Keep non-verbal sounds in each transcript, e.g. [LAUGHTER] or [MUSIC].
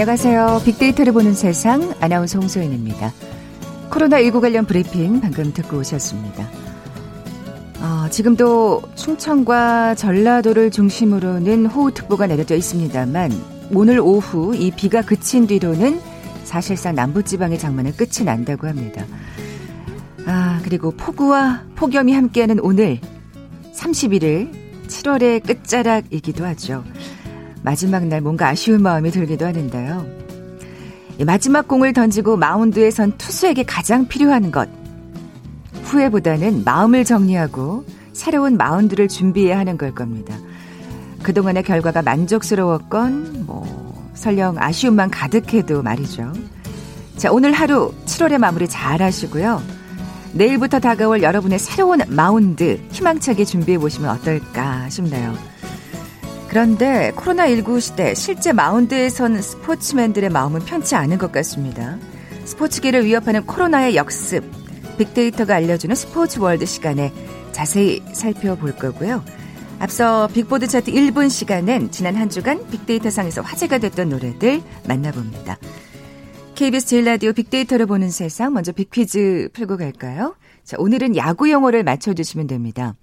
안녕하세요. 빅데이터를 보는 세상 아나운서 홍소연입니다. 코로나19 관련 브리핑 방금 듣고 오셨습니다. 어, 지금도 충청과 전라도를 중심으로는 호우특보가 내려져 있습니다만 오늘 오후 이 비가 그친 뒤로는 사실상 남부지방의 장마는 끝이 난다고 합니다. 아, 그리고 폭우와 폭염이 함께하는 오늘 31일 7월의 끝자락이기도 하죠. 마지막 날 뭔가 아쉬운 마음이 들기도 하는데요. 마지막 공을 던지고 마운드에 선 투수에게 가장 필요한 것. 후회보다는 마음을 정리하고 새로운 마운드를 준비해야 하는 걸 겁니다. 그동안의 결과가 만족스러웠건, 뭐, 설령 아쉬움만 가득해도 말이죠. 자, 오늘 하루 7월의 마무리 잘 하시고요. 내일부터 다가올 여러분의 새로운 마운드 희망차게 준비해 보시면 어떨까 싶네요. 그런데 코로나19 시대 실제 마운드에 선 스포츠맨들의 마음은 편치 않은 것 같습니다. 스포츠계를 위협하는 코로나의 역습, 빅데이터가 알려주는 스포츠 월드 시간에 자세히 살펴볼 거고요. 앞서 빅보드 차트 1분 시간엔 지난 한 주간 빅데이터상에서 화제가 됐던 노래들 만나봅니다. KBS 제일라디오 빅데이터를 보는 세상 먼저 빅퀴즈 풀고 갈까요? 자, 오늘은 야구 용어를 맞춰주시면 됩니다.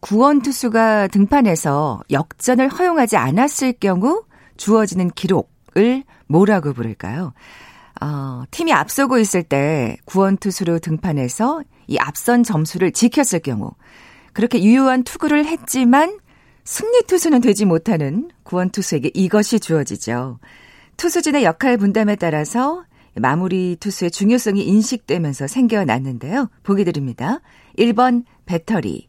구원 투수가 등판해서 역전을 허용하지 않았을 경우 주어지는 기록을 뭐라고 부를까요? 어, 팀이 앞서고 있을 때 구원 투수로 등판해서 이 앞선 점수를 지켰을 경우 그렇게 유효한 투구를 했지만 승리 투수는 되지 못하는 구원 투수에게 이것이 주어지죠. 투수진의 역할 분담에 따라서 마무리 투수의 중요성이 인식되면서 생겨났는데요. 보기 드립니다. 1번 배터리,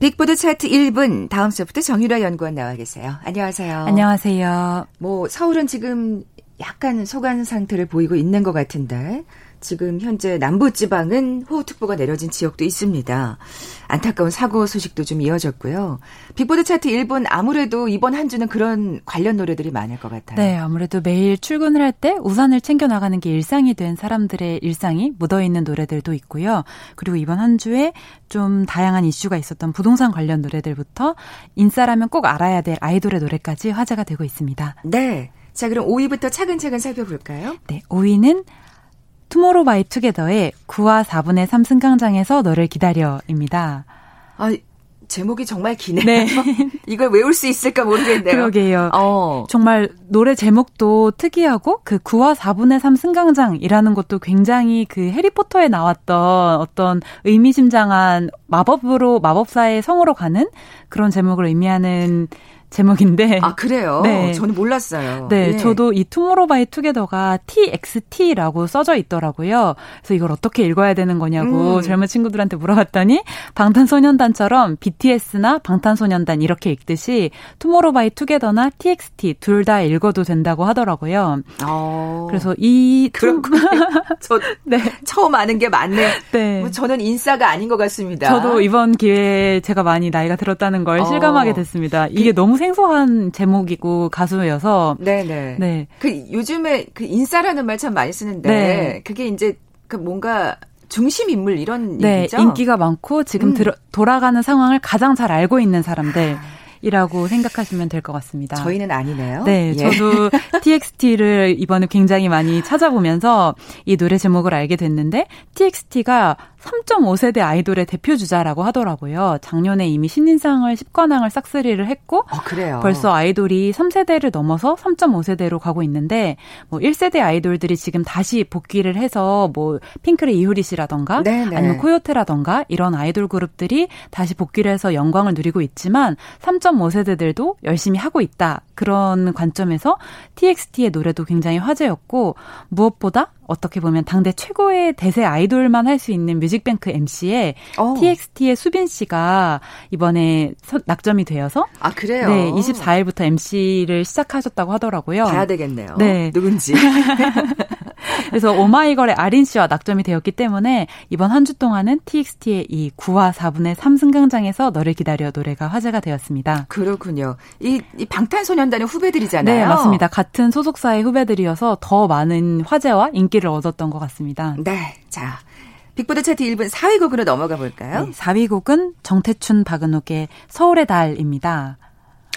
빅보드 차트 1분 다음소프트 정유라 연구원 나와 계세요. 안녕하세요. 안녕하세요. 뭐 서울은 지금 약간 소강 상태를 보이고 있는 것 같은데 지금 현재 남부지방은 호우특보가 내려진 지역도 있습니다. 안타까운 사고 소식도 좀 이어졌고요. 빅보드 차트 1분 아무래도 이번 한 주는 그런 관련 노래들이 많을 것 같아요. 네, 아무래도 매일 출근을 할 때 우산을 챙겨 나가는 게 일상이 된 사람들의 일상이 묻어 있는 노래들도 있고요. 그리고 이번 한 주에 좀 다양한 이슈가 있었던 부동산 관련 노래들부터 인싸라면 꼭 알아야 될 아이돌의 노래까지 화제가 되고 있습니다. 네. 자, 그럼 5위부터 차근차근 살펴볼까요? 네, 5위는 투모로우 바이 투게더의 9와 4분의 3 승강장에서 너를 기다려입니다. 아, 제목이 정말 기네요. 네. [LAUGHS] 이걸 외울 수 있을까 모르겠네요. 그러게요. 어. 정말 노래 제목도 특이하고 그 9와 4분의 3 승강장이라는 것도 굉장히 그 해리포터에 나왔던 어떤 의미심장한 마법으로 마법사의 성으로 가는 그런 제목을 의미하는 제목인데. 아, 그래요? 네. 저는 몰랐어요. 네, 예. 저도 이 투모로우바이 투게더가 TXT라고 써져 있더라고요. 그래서 이걸 어떻게 읽어야 되는 거냐고 음. 젊은 친구들한테 물어봤더니 방탄소년단처럼 BTS나 방탄소년단 이렇게 읽듯이 투모로우바이 투게더나 TXT 둘 다 읽어도 된다고 하더라고요. 어. 그래서 이 그렇군요. [LAUGHS] 저 네. 처음 아는 게 맞네. 네. 뭐 저는 인싸가 아닌 것 같습니다. 저도 이번 기회에 제가 많이 나이가 들었다는 걸 어. 실감하게 됐습니다. 이게 그, 너무 생소한 제목이고 가수여서 네네. 네. 그 요즘에 그 인싸라는 말 참 많이 쓰는데 네. 그게 이제 그 뭔가 중심 인물 이런 네, 얘기죠. 인기가 많고 지금 음. 들어, 돌아가는 상황을 가장 잘 알고 있는 사람들. 아. 이라고 생각하시면 될 것 같습니다. 저희는 아니네요. 네, 예. 저도 [LAUGHS] TXT를 이번에 굉장히 많이 찾아보면서 이 노래 제목을 알게 됐는데 TXT가 3.5세대 아이돌의 대표 주자라고 하더라고요. 작년에 이미 신인상을 10관왕을 싹쓸이를 했고 어, 그래요. 벌써 아이돌이 3세대를 넘어서 3.5세대로 가고 있는데 뭐 1세대 아이돌들이 지금 다시 복귀를 해서 뭐 핑크의 이효리 씨라던가 네네. 아니면 코요테라던가 이런 아이돌 그룹들이 다시 복귀를 해서 영광을 누리고 있지만 3.5세대들도 열심히 하고 있다. 그런 관점에서 TXT의 노래도 굉장히 화제였고 무엇보다 어떻게 보면 당대 최고의 대세 아이돌만 할 수 있는 뮤직뱅크 MC에 오. TXT의 수빈 씨가 이번에 낙점이 되어서 아 그래요? 네, 24일부터 MC를 시작하셨다고 하더라고요. 봐야 되겠네요. 네, 누군지. [LAUGHS] 그래서 오마이걸의 아린 씨와 낙점이 되었기 때문에 이번 한 주 동안은 TXT의 이 9화 4분의 3승강장에서 너를 기다려 노래가 화제가 되었습니다. 그렇군요. 이, 이 방탄소년단의 후배들이잖아요. 네, 맞습니다. 같은 소속사의 후배들이어서 더 많은 화제와 인기를 얻었던 것 같습니다. 네, 자. 빅보드 차트 1분 4위 곡으로 넘어가 볼까요? 네, 4위 곡은 정태춘 박은옥의 서울의 달입니다.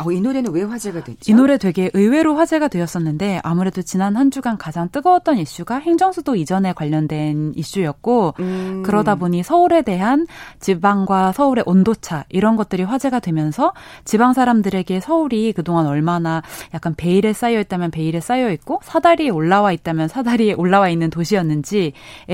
어, 이 노래는 왜 화제가 됐죠? 이 노래 되게 의외로 화제가 되었었는데 아무래도 지난 한 주간 가장 뜨거웠던 이슈가 행정수도 이전에 관련된 이슈였고 음. 그러다 보니 서울에 대한 지방과 서울의 온도차 이런 것들이 화제가 되면서 지방 사람들에게 서울이 그동안 얼마나 약간 베일에 쌓여 있다면 베일에 쌓여 있고 사다리에 올라와 있다면 사다리에 올라와 있는 도시였는지에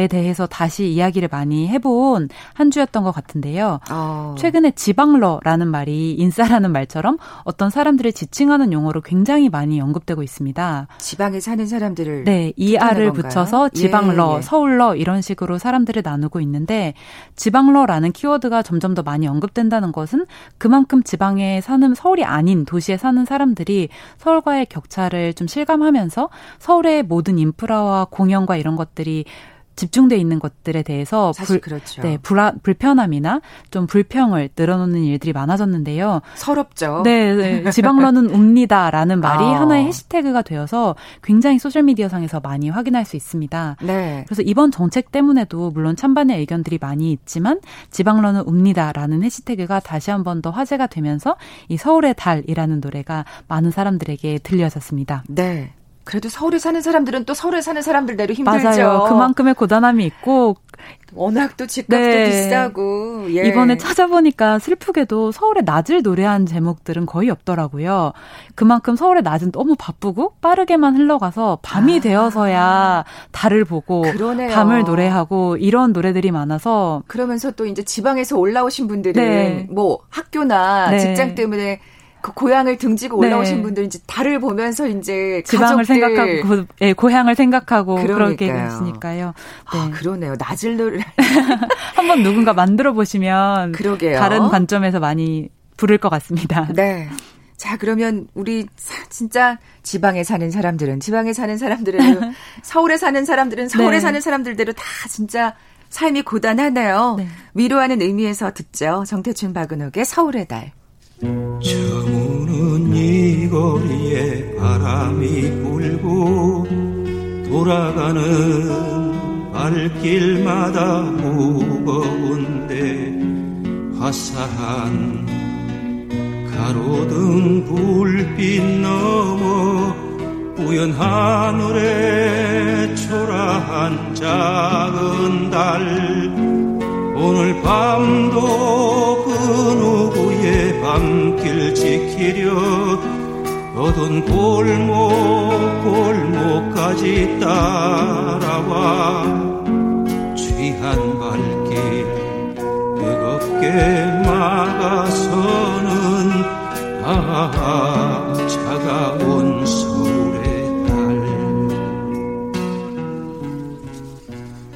대해서 다시 이야기를 많이 해본 한 주였던 것 같은데요. 어. 최근에 지방러라는 말이 인싸라는 말처럼 어떤 사람들을 지칭하는 용어로 굉장히 많이 언급되고 있습니다. 지방에 사는 사람들을 네, 이알을 붙여서 지방러, 예, 예. 서울러 이런 식으로 사람들을 나누고 있는데 지방러라는 키워드가 점점 더 많이 언급된다는 것은 그만큼 지방에 사는 서울이 아닌 도시에 사는 사람들이 서울과의 격차를 좀 실감하면서 서울의 모든 인프라와 공연과 이런 것들이 집중돼 있는 것들에 대해서 불, 그렇죠. 네, 불아, 불편함이나 좀 불평을 늘어놓는 일들이 많아졌는데요. 서럽죠. 네, 네. [LAUGHS] 지방러는 웁니다라는 말이 아. 하나의 해시태그가 되어서 굉장히 소셜 미디어 상에서 많이 확인할 수 있습니다. 네. 그래서 이번 정책 때문에도 물론 찬반의 의견들이 많이 있지만 지방러는 웁니다라는 해시태그가 다시 한 번 더 화제가 되면서 이 서울의 달이라는 노래가 많은 사람들에게 들려졌습니다. 네. 그래도 서울에 사는 사람들은 또 서울에 사는 사람들대로 힘들죠. 맞아요. 그만큼의 고단함이 있고 워낙 또 집값도 네. 비싸고 예. 이번에 찾아보니까 슬프게도 서울의 낮을 노래한 제목들은 거의 없더라고요. 그만큼 서울의 낮은 너무 바쁘고 빠르게만 흘러가서 밤이 아. 되어서야 달을 보고 그러네요. 밤을 노래하고 이런 노래들이 많아서 그러면서 또 이제 지방에서 올라오신 분들은 네. 뭐 학교나 네. 직장 때문에 그 고향을 등지고 네. 올라오신 네. 분들은 이제 달을 보면서 이제 지방을 생각하고 예, 고향을 생각하고 그러게 되시니까요. 아, 네. 아, 그러네요. 낮을 노래 [LAUGHS] 한번 누군가 만들어 보시면 그러게요. 다른 관점에서 많이 부를 것 같습니다. 네. 자, 그러면 우리 진짜 지방에 사는 사람들은 지방에 사는 사람들은 [LAUGHS] 서울에 사는 사람들은 서울에 네. 사는 사람들대로 다 진짜 삶이 고단하네요. 네. 위로하는 의미에서 듣죠. 정태춘 박은옥의 서울의 달. 저무는 이 거리에 바람이 불고 돌아가는 발길마다 무거운데 화사한 가로등 불빛 넘어 뿌연 하늘에 초라한 작은 달. 오늘 밤도 지키려 어두운 골목 골목까지 따라와 취한 발길 뜨겁게 막아서는 아 차가운 서울의 달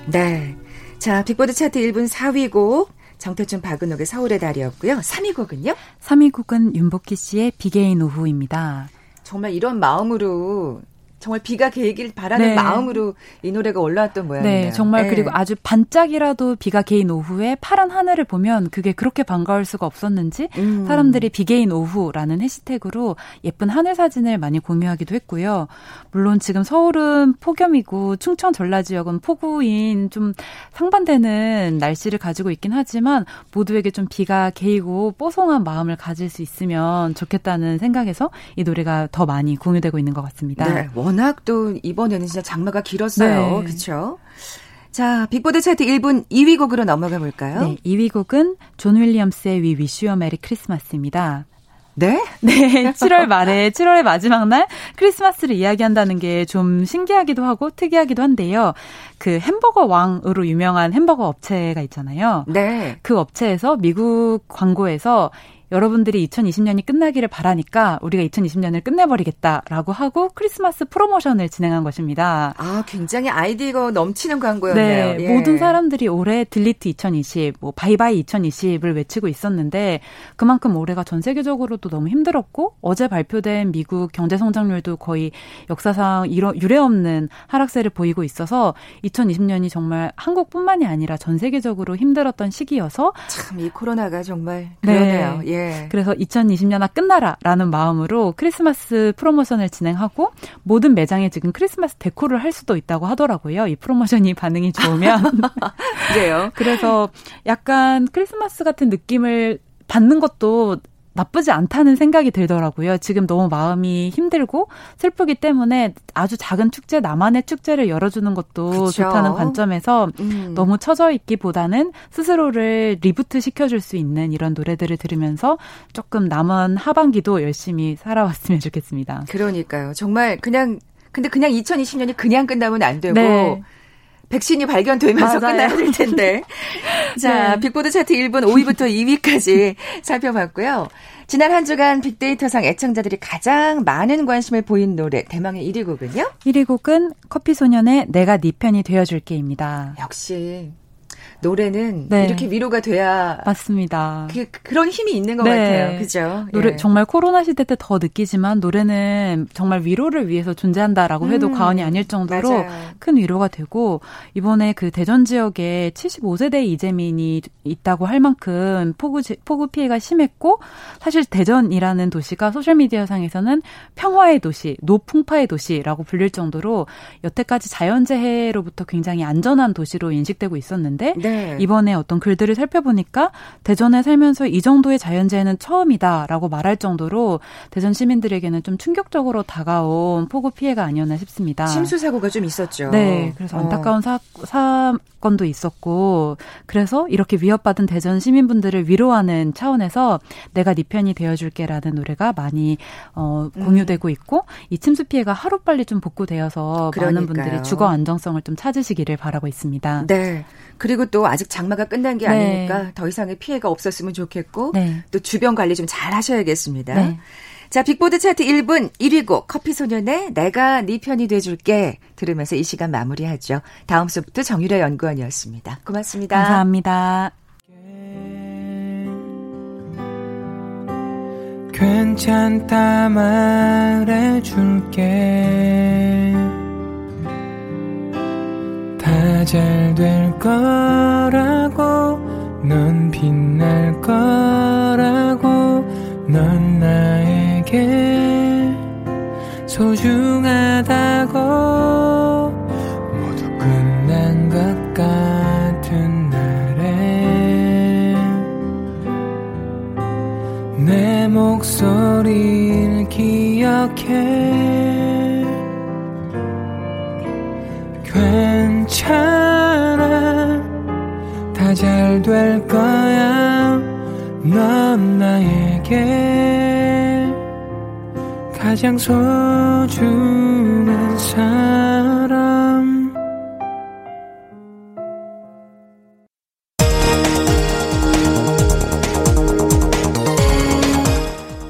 네. 자, 빅보드 차트 1분 4위 곡 정태춘 박은옥의 서울의 달이었고요. 3위 곡은요? 3위 곡은 윤복희 씨의 비 개인 오후입니다. 정말 이런 마음으로 정말 비가 개길 바라는 네. 마음으로 이 노래가 올라왔던 모양이에요. 네, 정말 네. 그리고 아주 반짝이라도 비가 개인 오후에 파란 하늘을 보면 그게 그렇게 반가울 수가 없었는지 음. 사람들이 비개인 오후라는 해시태그로 예쁜 하늘 사진을 많이 공유하기도 했고요. 물론 지금 서울은 폭염이고 충청 전라 지역은 폭우인 좀 상반되는 날씨를 가지고 있긴 하지만 모두에게 좀 비가 개이고 뽀송한 마음을 가질 수 있으면 좋겠다는 생각에서 이 노래가 더 많이 공유되고 있는 것 같습니다. 네, 워낙 또 이번에는 진짜 장마가 길었어요. 네. 그렇죠? 자, 빅보드 차트 1분 2위 곡으로 넘어가 볼까요? 네, 2위 곡은 존 윌리엄스의 We Wish You a Merry Christmas입니다. 네? 네, 7월 말에 7월의 마지막 날 크리스마스를 이야기한다는 게 좀 신기하기도 하고 특이하기도 한데요. 그 햄버거 왕으로 유명한 햄버거 업체가 있잖아요. 네. 그 업체에서 미국 광고에서 여러분들이 2020년이 끝나기를 바라니까 우리가 2020년을 끝내버리겠다라고 하고 크리스마스 프로모션을 진행한 것입니다. 아, 굉장히 아이디어가 넘치는 광고였네요. 네, 예. 모든 사람들이 올해 delete 2020, 뭐 bye bye 2020을 외치고 있었는데 그만큼 올해가 전 세계적으로도 너무 힘들었고 어제 발표된 미국 경제 성장률도 거의 역사상 유례 없는 하락세를 보이고 있어서 2020년이 정말 한국뿐만이 아니라 전 세계적으로 힘들었던 시기여서 참 이 코로나가 정말 그러네요. 네. 예. 그래서 2020년아 끝나라라는 마음으로 크리스마스 프로모션을 진행하고 모든 매장에 지금 크리스마스 데코를 할 수도 있다고 하더라고요. 이 프로모션이 반응이 좋으면. [LAUGHS] 그래요. 그래서 약간 크리스마스 같은 느낌을 받는 것도 나쁘지 않다는 생각이 들더라고요. 지금 너무 마음이 힘들고 슬프기 때문에 아주 작은 축제, 나만의 축제를 열어주는 것도 그쵸. 좋다는 관점에서 음. 너무 처져 있기보다는 스스로를 reboot 시켜줄 수 있는 이런 노래들을 들으면서 조금 남은 하반기도 열심히 살아봤으면 좋겠습니다. 그러니까요. 정말 그냥 근데 그냥 2020년이 그냥 끝나면 안 되고 네. 백신이 발견되면서 맞아요. 끝나야 될 텐데. [LAUGHS] 자, 네. 빅보드 차트 1분 5위부터 2위까지 [LAUGHS] 살펴봤고요. 지난 한 주간 빅데이터상 애청자들이 가장 많은 관심을 보인 노래 대망의 1위 곡은요? 1위 곡은 커피소년의 내가 네 편이 되어줄게입니다. 역시 노래는 네. 이렇게 위로가 돼야 맞습니다. 그, 그런 힘이 있는 것 네. 같아요. 그죠? 노래 예. 정말 코로나 시대 때 더 느끼지만 노래는 정말 위로를 위해서 존재한다라고 해도 음, 과언이 아닐 정도로 맞아요. 큰 위로가 되고 이번에 그 대전 지역에 75세대 이재민이 있다고 할 만큼 폭우 지- 폭우 피해가 심했고 사실 대전이라는 도시가 소셜 미디어 상에서는 평화의 도시, 노풍파의 도시라고 불릴 정도로 여태까지 자연재해로부터 굉장히 안전한 도시로 인식되고 있었는데 네. 이번에 어떤 글들을 살펴보니까 대전에 살면서 이 정도의 자연재해는 처음이다라고 말할 정도로 대전 시민들에게는 좀 충격적으로 다가온 폭우 피해가 아니었나 싶습니다. 침수 사고가 좀 있었죠. 네, 그래서 어. 안타까운 사, 사건도 있었고, 그래서 이렇게 위협받은 대전 시민분들을 위로하는 차원에서 내가 네 편이 되어줄게라는 노래가 많이 어, 공유되고 있고, 이 침수 피해가 하루 빨리 좀 복구되어서 많은 그러니까요. 분들이 주거 안정성을 좀 찾으시기를 바라고 있습니다. 네. 그리고 또 아직 장마가 끝난 게 네. 아니니까 더 이상의 피해가 없었으면 좋겠고 네. 또 주변 관리 좀 잘 하셔야겠습니다. 네. 자, 빅보드 차트 1분 1위 곡 커피 소년의 내가 네 편이 돼 줄게 들으면서 이 시간 마무리하죠. 다음 수부터 정유라 연구원이었습니다. 고맙습니다. 감사합니다. 괜찮다 말해줄게 다 잘 될 거라고 넌 빛날 거라고 넌 나에게 소중하다고. 모두 끝난 것 같은 날에 내 목소리를 기억해. 괜 찮아 다 잘 될 거야 넌 나에게 가장 소중한 사람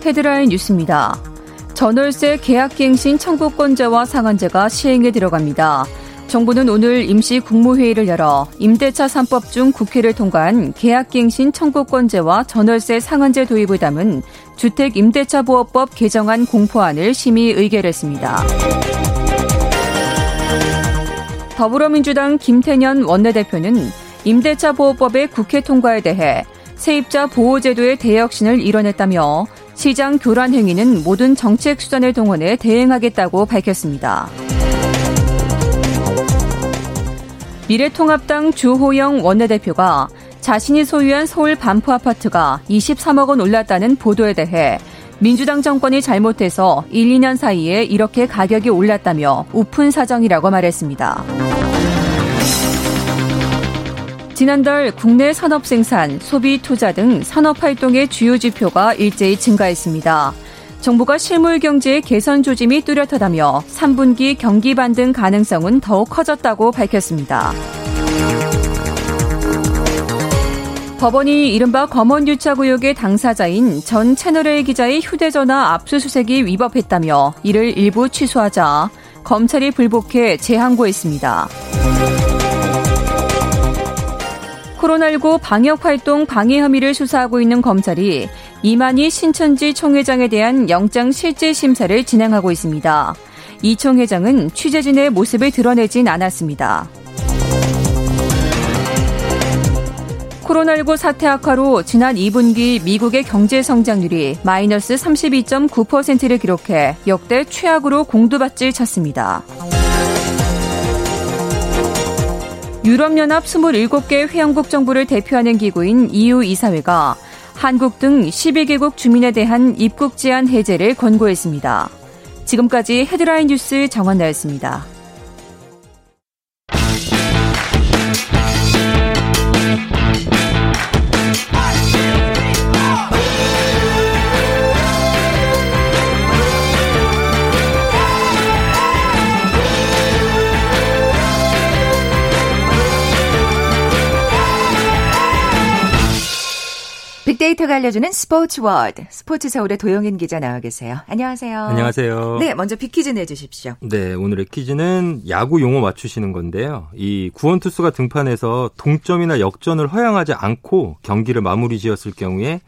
헤드라인 뉴스입니다. 전월세 계약갱신 청구권자와 상한제가 시행에 들어갑니다. 정부는 오늘 임시 국무회의를 열어 임대차 3법 중 국회를 통과한 계약갱신 청구권제와 전월세 상한제 도입을 담은 주택 임대차 보호법 개정안 공포안을 심의 의결했습니다. 더불어민주당 김태년 원내대표는 임대차 보호법의 국회 통과에 대해 세입자 보호제도의 대혁신을 이뤄냈다며 시장 교란 행위는 모든 정책 수단을 동원해 대응하겠다고 밝혔습니다. 미래통합당 주호영 원내대표가 자신이 소유한 서울 반포 아파트가 23억 원 올랐다는 보도에 대해 민주당 정권이 잘못해서 1, 2년 사이에 이렇게 가격이 올랐다며 우픈 사정이라고 말했습니다. 지난달 국내 산업 생산, 소비 투자 등 산업 활동의 주요 지표가 일제히 증가했습니다. 정부가 실물 경제의 개선 조짐이 뚜렷하다며 3분기 경기 반등 가능성은 더욱 커졌다고 밝혔습니다. 법원이 이른바 검언유착 의혹의 당사자인 전 채널A 기자의 휴대전화 압수수색이 위법했다며 이를 일부 취소하자 검찰이 불복해 재항고했습니다. 코로나19 방역 활동 방해 혐의를 수사하고 있는 검찰이 이만희 신천지 총회장에 대한 영장 실질 심사를 진행하고 있습니다. 이 총회장은 취재진의 모습을 드러내진 않았습니다. 코로나19 사태 악화로 지난 2분기 미국의 경제 성장률이 마이너스 32.9%를 기록해 역대 최악으로 공두밭질 쳤습니다. 유럽연합 27개 회원국 정부를 대표하는 기구인 EU 이사회가 한국 등 12개국 주민에 대한 입국 제한 해제를 권고했습니다. 지금까지 헤드라인 뉴스 정원나였습니다. 빅데이터가 알려주는 스포츠 월드. 스포츠 서울의 도영인 기자 나와 계세요. 안녕하세요. 안녕하세요. 네, 먼저 빅퀴즈 내주십시오. 네, 오늘의 퀴즈는 야구 용어 맞추시는 건데요. 이 구원 투수가 등판해서 동점이나 역전을 허용하지 않고 경기를 마무리 지었을 경우에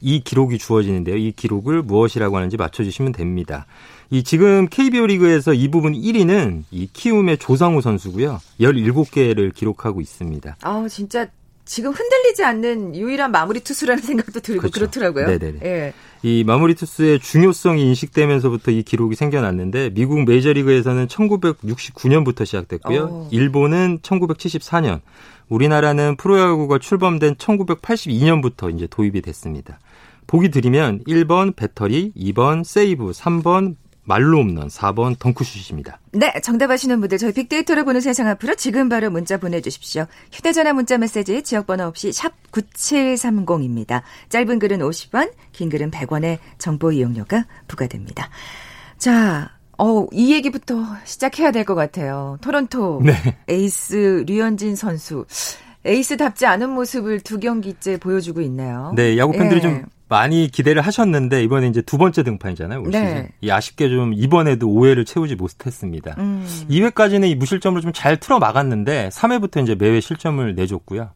이 기록이 주어지는데요. 이 기록을 무엇이라고 하는지 맞춰주시면 됩니다. 이 지금 KBO 리그에서 이 부분 1위는 이 키움의 조상우 선수고요. 17개를 기록하고 있습니다. 아, 진짜 지금 흔들리지 않는 유일한 마무리 투수라는 생각도 들고 그렇죠. 그렇더라고요 네네네. 예. 이 마무리 투수의 중요성이 인식되면서부터 이 기록이 생겨났는데 미국 메이저리그에서는 1969년부터 시작됐고요. 오. 일본은 1974년, 우리나라는 프로야구가 출범된 1982년부터 이제 도입이 됐습니다. 보기 드리면 1번 배터리, 2번 세이브, 3번 말로 홈런 4번 덩크슛입니다. 네, 정답 아시는 분들 저희 빅데이터로 보는 세상 앞으로 지금 바로 문자 보내주십시오. 휴대전화 문자 메시지 지역번호 없이 샵 9730입니다. 짧은 글은 50원, 긴 글은 100원의 정보 이용료가 부과됩니다. 자, 어, 이 얘기부터 시작해야 될 것 같아요. 토론토 네. 에이스 류현진 선수. 에이스답지 않은 모습을 두 경기째 보여주고 있나요? 네, 야구 팬들이 예. 좀 많이 기대를 하셨는데 이번에 이제 두 번째 등판이잖아요. 올 네. 시즌. 이 아쉽게 좀 이번에도 5회를 채우지 못했습니다. 음. 2회까지는 이 무실점으로 좀잘 틀어 막았는데 3회부터 이제 매회 실점을 내줬고요.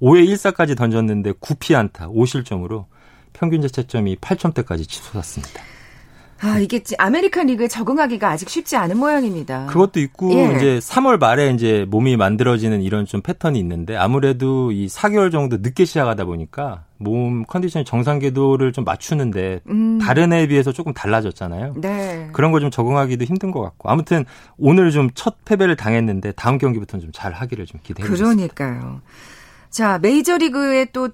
5회 1사까지 던졌는데 9피안타 5실점으로 평균 자책점이 8점대까지 치솟았습니다. 아, 이게 아메리칸 리그에 적응하기가 아직 쉽지 않은 모양입니다. 그것도 있고 예. 이제 3월 말에 이제 몸이 만들어지는 이런 좀 패턴이 있는데 아무래도 이 4개월 정도 늦게 시작하다 보니까 몸 컨디션 정상 궤도를 좀 맞추는데 음. 다른 해에 비해서 조금 달라졌잖아요. 네. 그런 거좀 적응하기도 힘든 것 같고 아무튼 오늘 좀 첫 패배를 당했는데 다음 경기부터는 좀 잘 하기를 좀 기대해 보겠습니다. 그러니까요. 자, 메이저리그에 또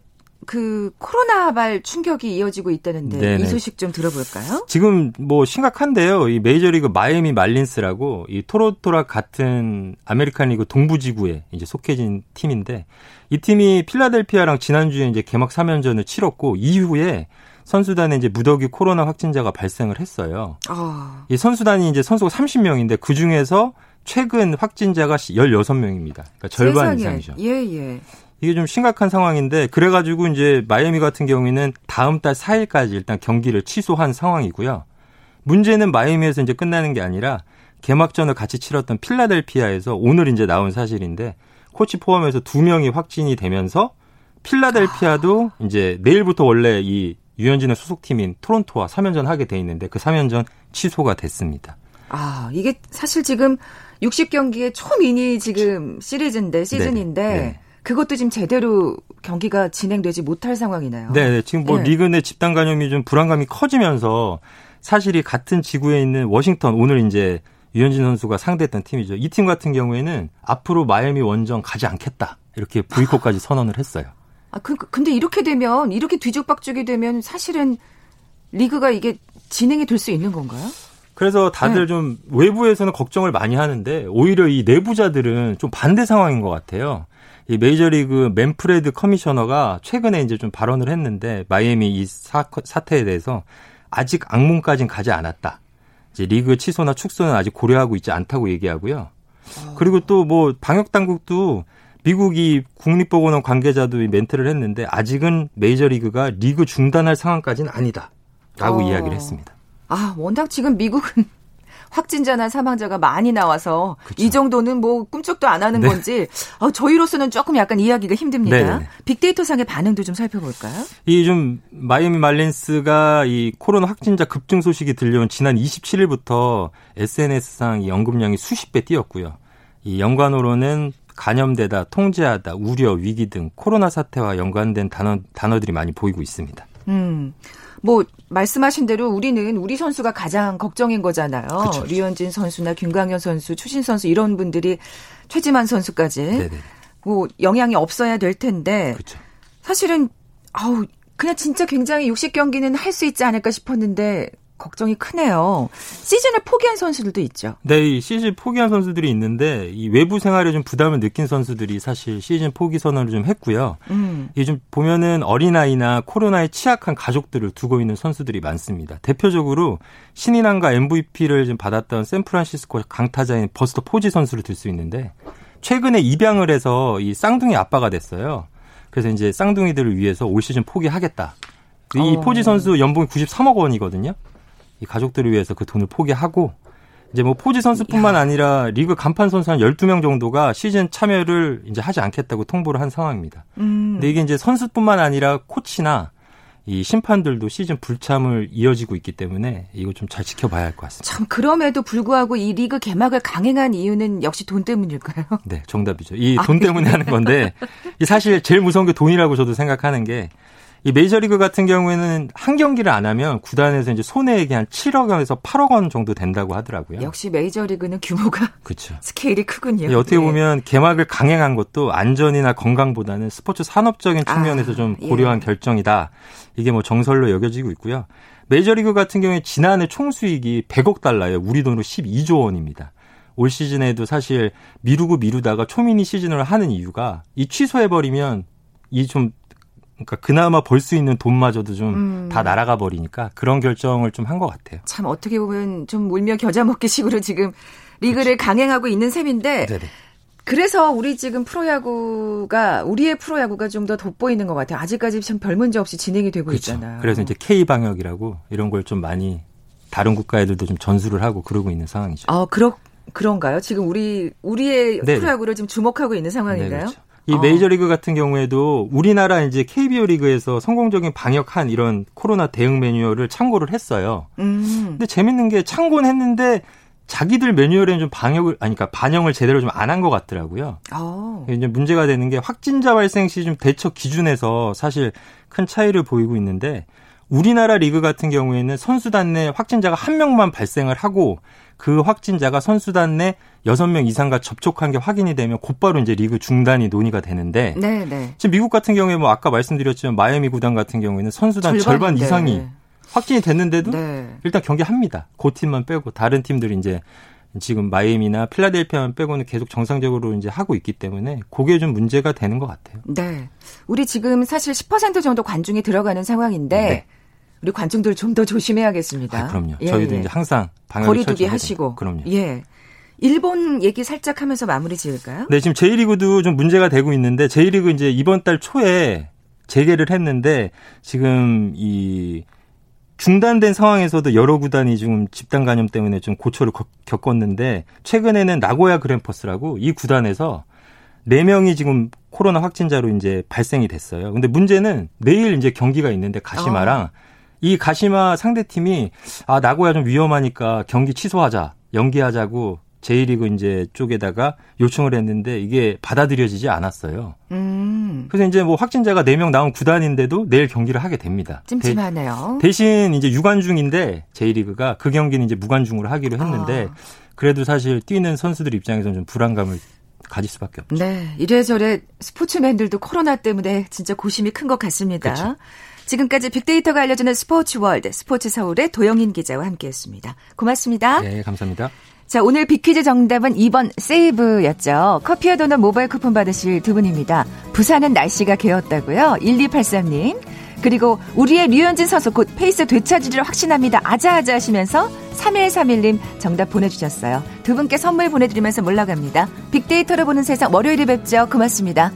그 코로나 발 충격이 이어지고 있다는데 네네. 이 소식 좀 들어볼까요? 지금 뭐 심각한데요. 이 메이저리그 마이애미 말린스라고 이 토론토랑 같은 아메리칸 리그 동부지구에 이제 속해진 팀인데 이 팀이 필라델피아랑 지난주에 이제 개막 3연전을 치렀고 이후에 선수단에 이제 무더기 코로나 확진자가 발생을 했어요. 어. 이 선수단이 이제 선수가 30명인데 그 중에서 최근 확진자가 16명입니다. 그러니까 절반 세상에. 이상이죠. 예, 예. 이게 좀 심각한 상황인데 그래가지고 이제 마이애미 같은 경우에는 다음 달 4일까지 일단 경기를 취소한 상황이고요. 문제는 마이애미에서 이제 끝나는 게 아니라 개막전을 같이 치렀던 필라델피아에서 오늘 이제 나온 사실인데 코치 포함해서 두 명이 확진이 되면서 필라델피아도 아. 이제 내일부터 원래 이 유현진의 소속팀인 토론토와 3연전 하게 돼 있는데 그 3연전 취소가 됐습니다. 아, 이게 사실 지금 60경기의 초미니 지금 시리즈인데 시즌인데 네, 네. 그것도 지금 제대로 경기가 진행되지 못할 상황이네요. 네, 네. 지금 뭐 네. 리그 내 집단 감염이 좀 불안감이 커지면서 사실 이 같은 지구에 있는 워싱턴 오늘 이제 유현진 선수가 상대했던 팀이죠. 이 팀 같은 경우에는 앞으로 마이애미 원정 가지 않겠다 이렇게 부이코까지 [LAUGHS] 선언을 했어요. 아, 그, 근데 이렇게 되면 이렇게 뒤죽박죽이 되면 사실은 리그가 이게 진행이 될 수 있는 건가요? 그래서 다들 네. 좀 외부에서는 걱정을 많이 하는데 오히려 이 내부자들은 좀 반대 상황인 것 같아요. 이 메이저리그 맨프레드 커미셔너가 최근에 이제 좀 발언을 했는데 마이애미 이 사, 사태에 대해서 아직 악몽까진 가지 않았다. 이제 리그 취소나 축소는 아직 고려하고 있지 않다고 얘기하고요. 그리고 또 뭐 방역 당국도 미국이 국립보건원 관계자도 멘트를 했는데 아직은 메이저리그가 리그 중단할 상황까지는 아니다라고 어. 이야기를 했습니다. 아 워낙 지금 미국은 확진자나 사망자가 많이 나와서 그쵸. 이 정도는 뭐 꿈쩍도 안 하는 네. 건지 어, 저희로서는 조금 약간 이해하기가 힘듭니다. 네네. 빅데이터 상의 반응도 좀 살펴볼까요? 이 좀 마이애미 말린스가 이 코로나 확진자 급증 소식이 들려온 지난 27일부터 SNS상 이 언급량이 수십 배 뛰었고요. 이 연관으로는 감염되다, 통제하다, 우려, 위기 등 코로나 사태와 연관된 단어, 단어들이 많이 보이고 있습니다. 음. 뭐 말씀하신 대로 우리는 우리 선수가 가장 걱정인 거잖아요. 그쵸, 류현진 선수나 김광현 선수, 추신 선수 이런 분들이 최지만 선수까지 네네. 뭐 영향이 없어야 될 텐데 그쵸. 사실은 아우 그냥 진짜 굉장히 60 경기는 할 수 있지 않을까 싶었는데 걱정이 크네요. 시즌을 포기한 선수들도 있죠. 네, 이 시즌 포기한 선수들이 있는데 이 외부 생활에 좀 부담을 느낀 선수들이 사실 시즌 포기 선언을 좀 했고요. 음. 이좀 보면은 어린아이나 코로나에 취약한 가족들을 두고 있는 선수들이 많습니다. 대표적으로 신인왕과 MVP를 좀 받았던 샌프란시스코 강타자인 버스터 포지 선수를 들 수 있는데 최근에 입양을 해서 이 쌍둥이 아빠가 됐어요. 그래서 이제 쌍둥이들을 위해서 올 시즌 포기하겠다. 이 어. 포지 선수 연봉이 93억 원이거든요. 이 가족들을 위해서 그 돈을 포기하고 이제 뭐 포지 선수뿐만 아니라 리그 간판 선수 한 12명 정도가 시즌 참여를 이제 하지 않겠다고 통보를 한 상황입니다. 음. 근데 이게 이제 선수뿐만 아니라 코치나 이 심판들도 시즌 불참을 이어지고 있기 때문에 이거 좀 잘 지켜봐야 할 것 같습니다. 참 그럼에도 불구하고 이 리그 개막을 강행한 이유는 역시 돈 때문일까요? 네, 정답이죠. 이돈 때문에 하는 건데 [LAUGHS] 사실 제일 무서운 게 돈이라고 저도 생각하는 게 이 메이저리그 같은 경우에는 한 경기를 안 하면 구단에서 이제 손해액이 한 7억 원에서 8억 원 정도 된다고 하더라고요. 역시 메이저리그는 규모가 그렇죠. [LAUGHS] 스케일이 크군요. 어떻게 네. 보면 개막을 강행한 것도 안전이나 건강보다는 스포츠 산업적인 측면에서 아, 좀 고려한 예. 결정이다. 이게 뭐 정설로 여겨지고 있고요. 메이저리그 같은 경우에 지난해 총 수익이 100억 달러예요. 우리 돈으로 12조 원입니다. 올 시즌에도 사실 미루고 미루다가 초미니 시즌을 하는 이유가 이 취소해버리면 이좀 그러니까 그나마 벌 수 있는 돈마저도 좀다 음. 날아가 버리니까 그런 결정을 좀 한 것 같아요. 참 어떻게 보면 좀 울며 겨자 먹기 식으로 지금 리그를 그렇죠. 강행하고 있는 셈인데 네네. 그래서 우리 지금 프로야구가 우리의 프로야구가 좀 더 돋보이는 것 같아요. 아직까지 참 별 문제 없이 진행이 되고 그렇죠. 있잖아요. 그래서 이제 K 방역이라고 이런 걸 좀 많이 다른 국가 애들도 좀 전수를 하고 그러고 있는 상황이죠. 아, 그렇 그런가요? 지금 우리 우리의 네 프로야구를 지금 주목하고 있는 상황인가요? 네, 그렇죠. 이 어. 메이저리그 같은 경우에도 우리나라 이제 KBO 리그에서 성공적인 방역한 이런 코로나 대응 매뉴얼을 참고를 했어요. 음. 근데 재밌는 게 참고는 했는데 자기들 매뉴얼에는 좀 방역을 아니 그러니까 반영을 제대로 좀 안 한 것 같더라고요. 어. 이제 문제가 되는 게 확진자 발생 시 좀 대처 기준에서 사실 큰 차이를 보이고 있는데 우리나라 리그 같은 경우에는 선수단 내 확진자가 한 명만 발생을 하고 그 확진자가 선수단 내 6명 이상과 접촉한 게 확인이 되면 곧바로 이제 리그 중단이 논의가 되는데 네, 네. 지금 미국 같은 경우에 뭐 아까 말씀드렸지만 마이애미 구단 같은 경우에는 선수단 절반 이상이 확진이 됐는데도 네. 일단 경기합니다. 그 팀만 빼고 다른 팀들이 이제 지금 마이애미나 필라델피아만 빼고는 계속 정상적으로 이제 하고 있기 때문에 그게 좀 문제가 되는 것 같아요. 네. 우리 지금 사실 10% 정도 관중이 들어가는 상황인데 네. 우리 관중들 좀 더 조심해야겠습니다. 아, 그럼요. 예, 저희도 예. 이제 항상 거리두기 하시고. 그럼요. 예. 일본 얘기 살짝 하면서 마무리 지을까요? 네, 지금 J리그도 좀 문제가 되고 있는데 J리그 이제 이번 달 초에 재개를 했는데 지금 이 중단된 상황에서도 여러 구단이 지금 집단 감염 때문에 좀 고초를 겪었는데 최근에는 나고야 그랜퍼스라고 이 구단에서 4명이 지금 코로나 확진자로 이제 발생이 됐어요. 근데 문제는 내일 이제 경기가 있는데 가시마랑 어. 이 가시마 상대팀이 아 나고야 좀 위험하니까 경기 취소하자 연기하자고 제1리그 이제 쪽에다가 요청을 했는데 이게 받아들여지지 않았어요. 음. 그래서 이제 뭐 확진자가 4명 나온 구단인데도 내일 경기를 하게 됩니다. 찜찜하네요. 대, 신 이제 유관 중인데 제1리그가 그 경기는 이제 무관중으로 하기로 했는데 아. 그래도 사실 뛰는 선수들 입장에서는 좀 불안감을 가질 수밖에 없죠. 네. 이래저래 스포츠맨들도 코로나 때문에 진짜 고심이 큰 것 같습니다. 그렇죠. 지금까지 빅데이터가 알려주는 스포츠 월드 스포츠 서울의 도영인 기자와 함께했습니다. 고맙습니다. 네, 감사합니다. 자, 오늘 빅퀴즈 정답은 2번 세이브였죠. 커피와 도넛 모바일 쿠폰 받으실 두 분입니다. 부산은 날씨가 개었다고요. 1283님. 그리고 우리의 류현진 선수 곧 페이스 되찾기를 확신합니다. 아자아자 하시면서 3131님 정답 보내주셨어요. 두 분께 선물 보내드리면서 몰라갑니다. 빅데이터로 보는 세상 월요일에 뵙죠. 고맙습니다.